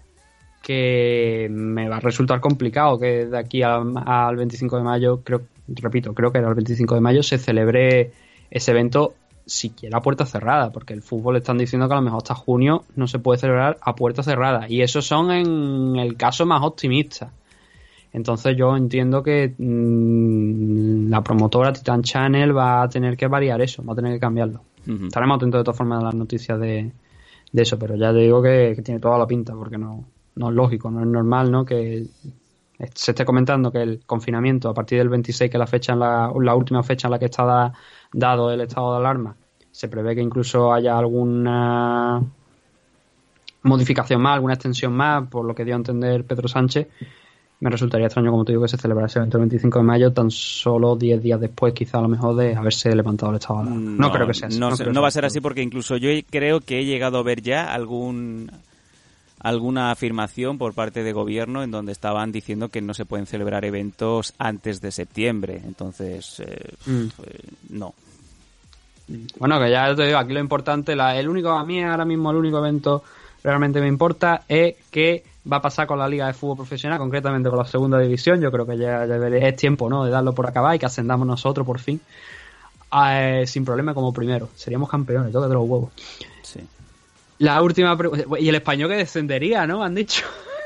[SPEAKER 3] que me va a resultar complicado que de aquí al, al 25 de mayo, creo, repito, creo que era el 25 de mayo, se celebre ese evento siquiera a puerta cerrada, porque el fútbol están diciendo que a lo mejor hasta junio no se puede celebrar a puerta cerrada. Y eso son en el caso más optimista. Entonces yo entiendo que mm, la promotora Titan Channel va a tener que variar eso, va a tener que cambiarlo. Estaremos atentos de todas formas a las noticias de, de eso, pero ya te digo que, tiene toda la pinta, porque no, no es lógico, no es normal, ¿no? Que se esté comentando que el confinamiento a partir del 26, que es la fecha en la, última fecha en la que está da- dado el estado de alarma, se prevé que incluso haya alguna modificación más, alguna extensión más, por lo que dio a entender Pedro Sánchez. Me resultaría extraño, como te digo, que se evento el 25 de mayo, tan solo 10 días después, quizá a lo mejor, de haberse levantado el estado de alarma. No, creo que sea así.
[SPEAKER 2] No, va a ser así porque incluso yo creo que he llegado a ver ya algún alguna afirmación por parte de gobierno en donde estaban diciendo que no se pueden celebrar eventos antes de septiembre. Entonces, eh,
[SPEAKER 3] Mm.
[SPEAKER 2] eh, no.
[SPEAKER 3] Bueno, que ya te digo, aquí lo importante, la, el único, a mí ahora mismo el único evento realmente me importa es que va a pasar con la Liga de Fútbol Profesional, concretamente con la segunda división. Yo creo que ya, ya es tiempo, ¿no? De darlo por acabar y que ascendamos nosotros por fin. Eh, sin problema como primero. Seríamos campeones, tócate los huevos.
[SPEAKER 2] Sí.
[SPEAKER 3] La última pregunta. Y el español que descendería, ¿no? Han dicho.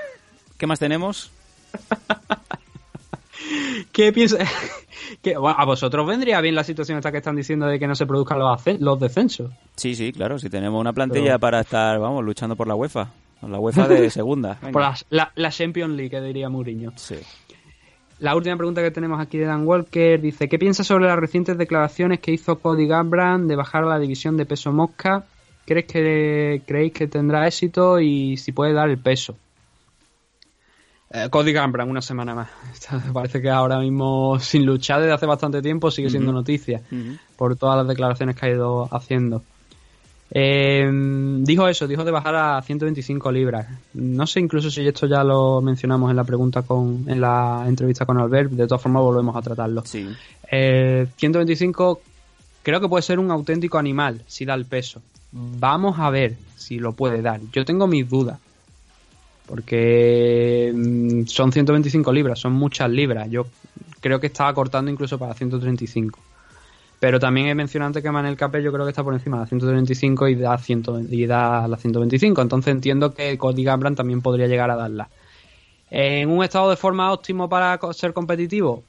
[SPEAKER 2] ¿Qué más tenemos?
[SPEAKER 3] ¿Qué piensas? bueno, a vosotros vendría bien la situación esta que están diciendo de que no se produzcan los, descensos.
[SPEAKER 2] Sí, sí, claro. Si tenemos una plantilla
[SPEAKER 3] Pero-
[SPEAKER 2] para estar, vamos, luchando por la UEFA. La UEFA de segunda.
[SPEAKER 3] Por la, la, la Champions League, que diría Mourinho.
[SPEAKER 2] Sí.
[SPEAKER 3] la última pregunta que tenemos aquí de Dan Walker dice: ¿Qué piensas sobre las recientes declaraciones que hizo Cody Gambran de bajar a la división de peso mosca? ¿Crees que, ¿Creéis que tendrá éxito y si puede dar el peso? Eh, Cody Gambran, una semana más. Parece que ahora mismo, sin luchar desde hace bastante tiempo, sigue siendo noticia por todas las declaraciones que ha ido haciendo. Eh, dijo eso, dijo de bajar a 125 libras. No sé incluso si esto ya lo mencionamos en la pregunta con, en la entrevista con Albert, de todas formas volvemos a tratarlo.
[SPEAKER 2] Sí.
[SPEAKER 3] 125 eh, creo que puede ser un auténtico animal si da el peso. Vamos a ver si lo puede dar. Yo tengo mis dudas. Porque mm, son 125 libras, son muchas libras. Yo creo que estaba cortando incluso para 135. Pero también he mencionado antes que Manel Capel yo creo que está por encima de 135 y da, 100, y da la 125. Entonces entiendo que Cody Gambran también podría llegar a darla. ¿En un estado de forma óptimo para ser competitivo?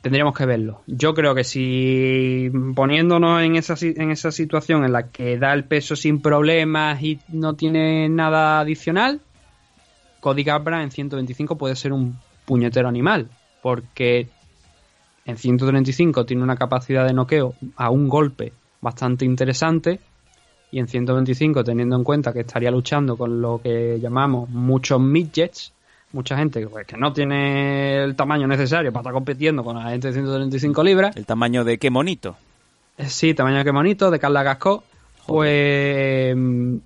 [SPEAKER 3] Tendríamos que verlo. Yo creo que si poniéndonos en esa, en esa situación en la que da el peso sin problemas y no tiene nada adicional, Cody Gambran en 125 puede ser un puñetero animal. Porque en 135 tiene una capacidad de noqueo a un golpe bastante interesante. Y en 125, teniendo en cuenta que estaría luchando con lo que llamamos muchos midgets, mucha gente pues, que no tiene el tamaño necesario para estar compitiendo con la gente de 135 libras.
[SPEAKER 2] ¿El tamaño de qué monito?
[SPEAKER 3] Eh, sí, tamaño de qué monito, de Carla Gasco. Pues mm,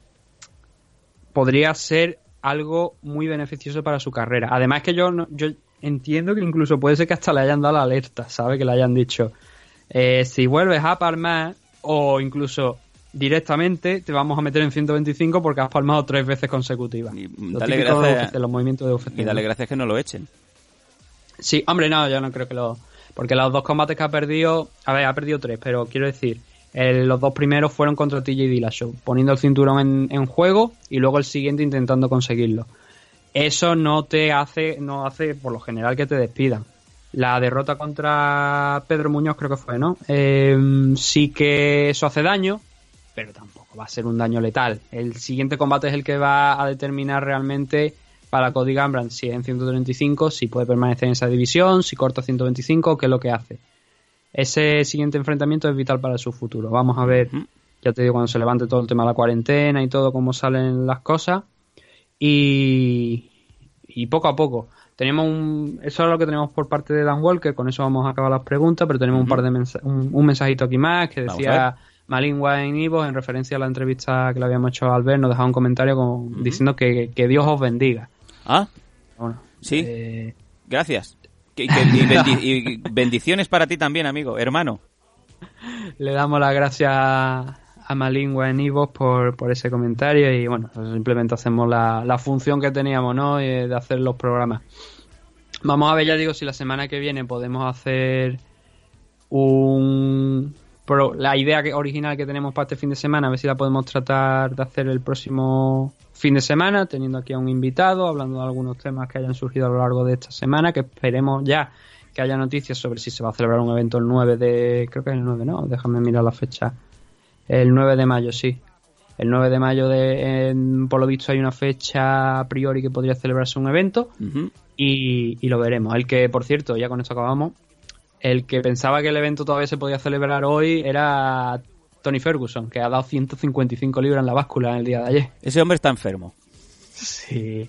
[SPEAKER 3] podría ser algo muy beneficioso para su carrera. Además que yo, yo entiendo que incluso puede ser que hasta le hayan dado la alerta, ¿sabes? Que le hayan dicho, eh, si vuelves a palmar o incluso directamente te vamos a meter en 125 porque has palmado tres veces consecutivas. Y
[SPEAKER 2] dale gracias,
[SPEAKER 3] de los movimientos de
[SPEAKER 2] Y dale gracias que no lo echen.
[SPEAKER 3] Sí, hombre, no, yo no creo que lo... Porque los dos combates que ha perdido, a ver, ha perdido tres, pero quiero decir, los dos primeros fueron contra TJ Dillashaw, poniendo el cinturón en, en, juego y luego el siguiente intentando conseguirlo eso no te hace, no hace por lo general que te despidan. La derrota contra Pedro Muñoz creo que fue, ¿no? Em, sí que eso hace daño, pero tampoco va a ser un daño letal. El siguiente combate es el que va a determinar realmente para Cody Gambran si es en 135, si puede permanecer en esa división, si corta 125, qué es lo que hace. Ese siguiente enfrentamiento es vital para su futuro. Vamos a ver, ya te digo, cuando se levante todo el tema de la cuarentena y todo, cómo salen las cosas. Y, y poco a poco. Tenemos un, eso es lo que tenemos por parte de Dan Walker, con eso vamos a acabar las preguntas, pero tenemos un par de un, mensajito aquí más que decía Malingua en Ivo en referencia a la entrevista que le habíamos hecho a Albert, nos dejaba un comentario diciendo que, Dios os bendiga.
[SPEAKER 2] Ah, bueno, sí. Eh, Gracias. y bendiciones para ti también, amigo, hermano.
[SPEAKER 3] Le damos las gracias a Malingua en Ivo por, por ese comentario y bueno, simplemente hacemos la, la función que teníamos, ¿no? Eh, de hacer los programas. Vamos a ver, ya digo, si la semana que viene podemos hacer un... la idea que, original que tenemos para este fin de semana, a ver si la podemos tratar de hacer el próximo fin de semana, teniendo aquí a un invitado, hablando de algunos temas que hayan surgido a lo largo de esta semana, que esperemos ya que haya noticias sobre si se va a celebrar un evento el 9 de... creo que es el 9, ¿no? Déjame mirar la fecha el 9 de mayo, sí. El 9 de mayo, de, por lo visto, hay una fecha a priori que podría celebrarse un evento y, lo veremos. El que, por cierto, ya con esto acabamos, el que pensaba que el evento todavía se podía celebrar hoy era Tony Ferguson, que ha dado 155 libras en la báscula en el día de ayer.
[SPEAKER 2] Ese hombre está enfermo.
[SPEAKER 3] Sí.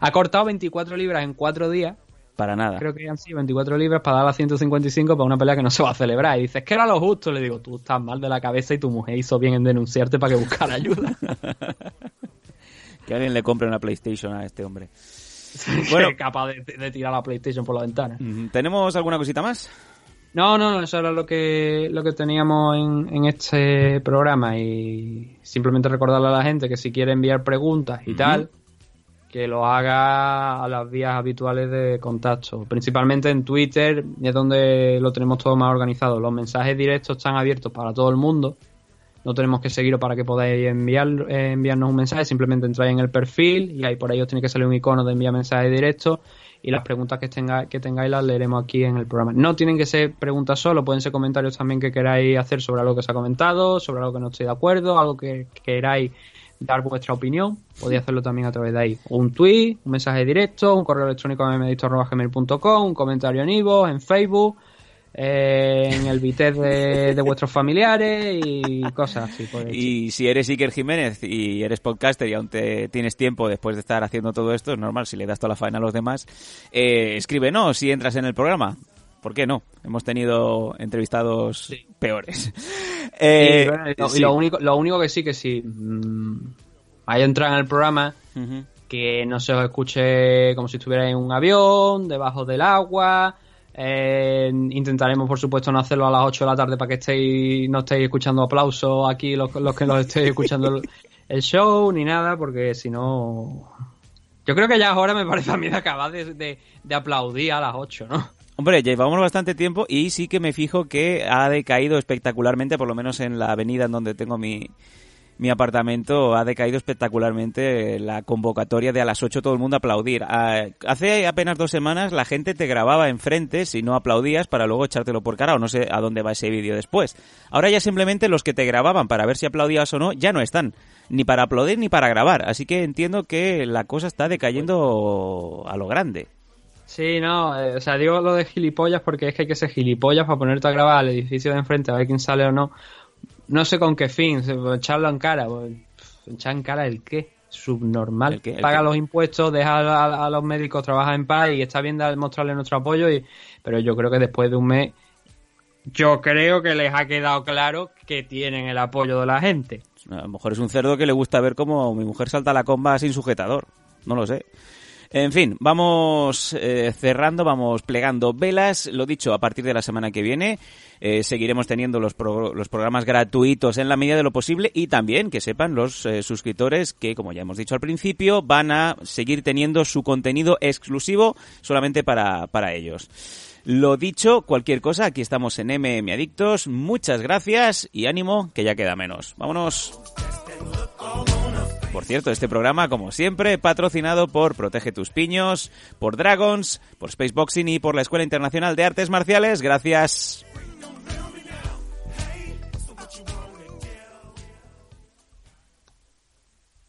[SPEAKER 3] Ha cortado 24 libras en 4 días
[SPEAKER 2] para nada.
[SPEAKER 3] Creo que han sido 24 libras para dar a 155 para una pelea que no se va a celebrar. Y dices que era lo justo. Le digo, tú estás mal de la cabeza y tu mujer hizo bien en denunciarte para que buscara ayuda.
[SPEAKER 2] que alguien le compre una PlayStation a este hombre.
[SPEAKER 3] bueno, capaz de, tirar la PlayStation por la ventana.
[SPEAKER 2] ¿Tenemos alguna cosita más?
[SPEAKER 3] No, no, eso era lo que, lo que teníamos en, este programa y simplemente recordarle a la gente que si quiere enviar preguntas y tal, que lo haga a las vías habituales de contacto. Principalmente en Twitter es donde lo tenemos todo más organizado. Los mensajes directos están abiertos para todo el mundo. No tenemos que seguirlo para que podáis enviar, eh, enviarnos un mensaje. Simplemente entráis en el perfil y ahí por ahí os tiene que salir un icono de enviar mensajes directos y las preguntas que, que tengáis las leeremos aquí en el programa. No tienen que ser preguntas solo, pueden ser comentarios también que queráis hacer sobre algo que se ha comentado, sobre algo que no estoy de acuerdo, algo que queráis dar vuestra opinión, podéis hacerlo también a través de ahí. Un tweet, un mensaje directo, un correo electrónico a gmail.com, un comentario en Ivo, en Facebook, eh, en el BITES de, vuestros familiares y cosas así.
[SPEAKER 2] y si eres Iker Jiménez y eres podcaster y aún te tienes tiempo después de estar haciendo todo esto, es normal si le das toda la faena a los demás, eh, escríbenos si entras en el programa. ¿Por qué no? Hemos tenido entrevistados peores.
[SPEAKER 3] Eh, y, lo, único, lo único que sí que sí mmm, hay entrar en el programa que no se os escuche como si estuviera en un avión, debajo del agua, eh, intentaremos, por supuesto, no hacerlo a las 8 de la tarde para que estéis, no estéis escuchando aplausos aquí los, los que los estéis escuchando el, show ni nada, porque si no. Yo creo que ya ahora me parece a mí de acabar de, de, aplaudir a las 8, ¿no?
[SPEAKER 2] Hombre, llevamos bastante tiempo y sí que me fijo que ha decaído espectacularmente, por lo menos en la avenida en donde tengo mi, mi apartamento ha decaído espectacularmente la convocatoria de a las 8 todo el mundo aplaudir. Ah, hace apenas dos semanas la gente te grababa enfrente si no aplaudías para luego echártelo por cara o no sé a dónde va ese vídeo después. Ahora ya simplemente los que te grababan para ver si aplaudías o no ya no están. Ni para aplaudir ni para grabar. Así que entiendo que la cosa está decayendo a lo grande.
[SPEAKER 3] Sí, no, eh, o sea, digo lo de gilipollas porque es que hay que ser gilipollas para ponerte a grabar al edificio de enfrente a ver quién sale o no no sé con qué fin, echarlo en cara. ¿Echar en cara el qué? Subnormal. Paga los impuestos, deja a, los médicos trabajar en paz y está bien mostrarle nuestro apoyo. Y, pero yo creo que después de un mes, yo creo que les ha quedado claro que tienen el apoyo de la gente.
[SPEAKER 2] A lo mejor es un cerdo que le gusta ver cómo mi mujer salta la comba sin sujetador. No lo sé. En fin, vamos eh, cerrando, vamos plegando velas. Lo dicho, a partir de la semana que viene eh, seguiremos teniendo los, los programas gratuitos en la medida de lo posible y también que sepan los eh, suscriptores que, como ya hemos dicho al principio, van a seguir teniendo su contenido exclusivo solamente para, para ellos. Lo dicho, cualquier cosa, aquí estamos en MM Adictos. Muchas gracias y ánimo, que ya queda menos. Vámonos. Por cierto, este programa, como siempre, patrocinado por Protege tus Piños, por Dragons, por Spaceboxing y por la Escuela Internacional de Artes Marciales. Gracias.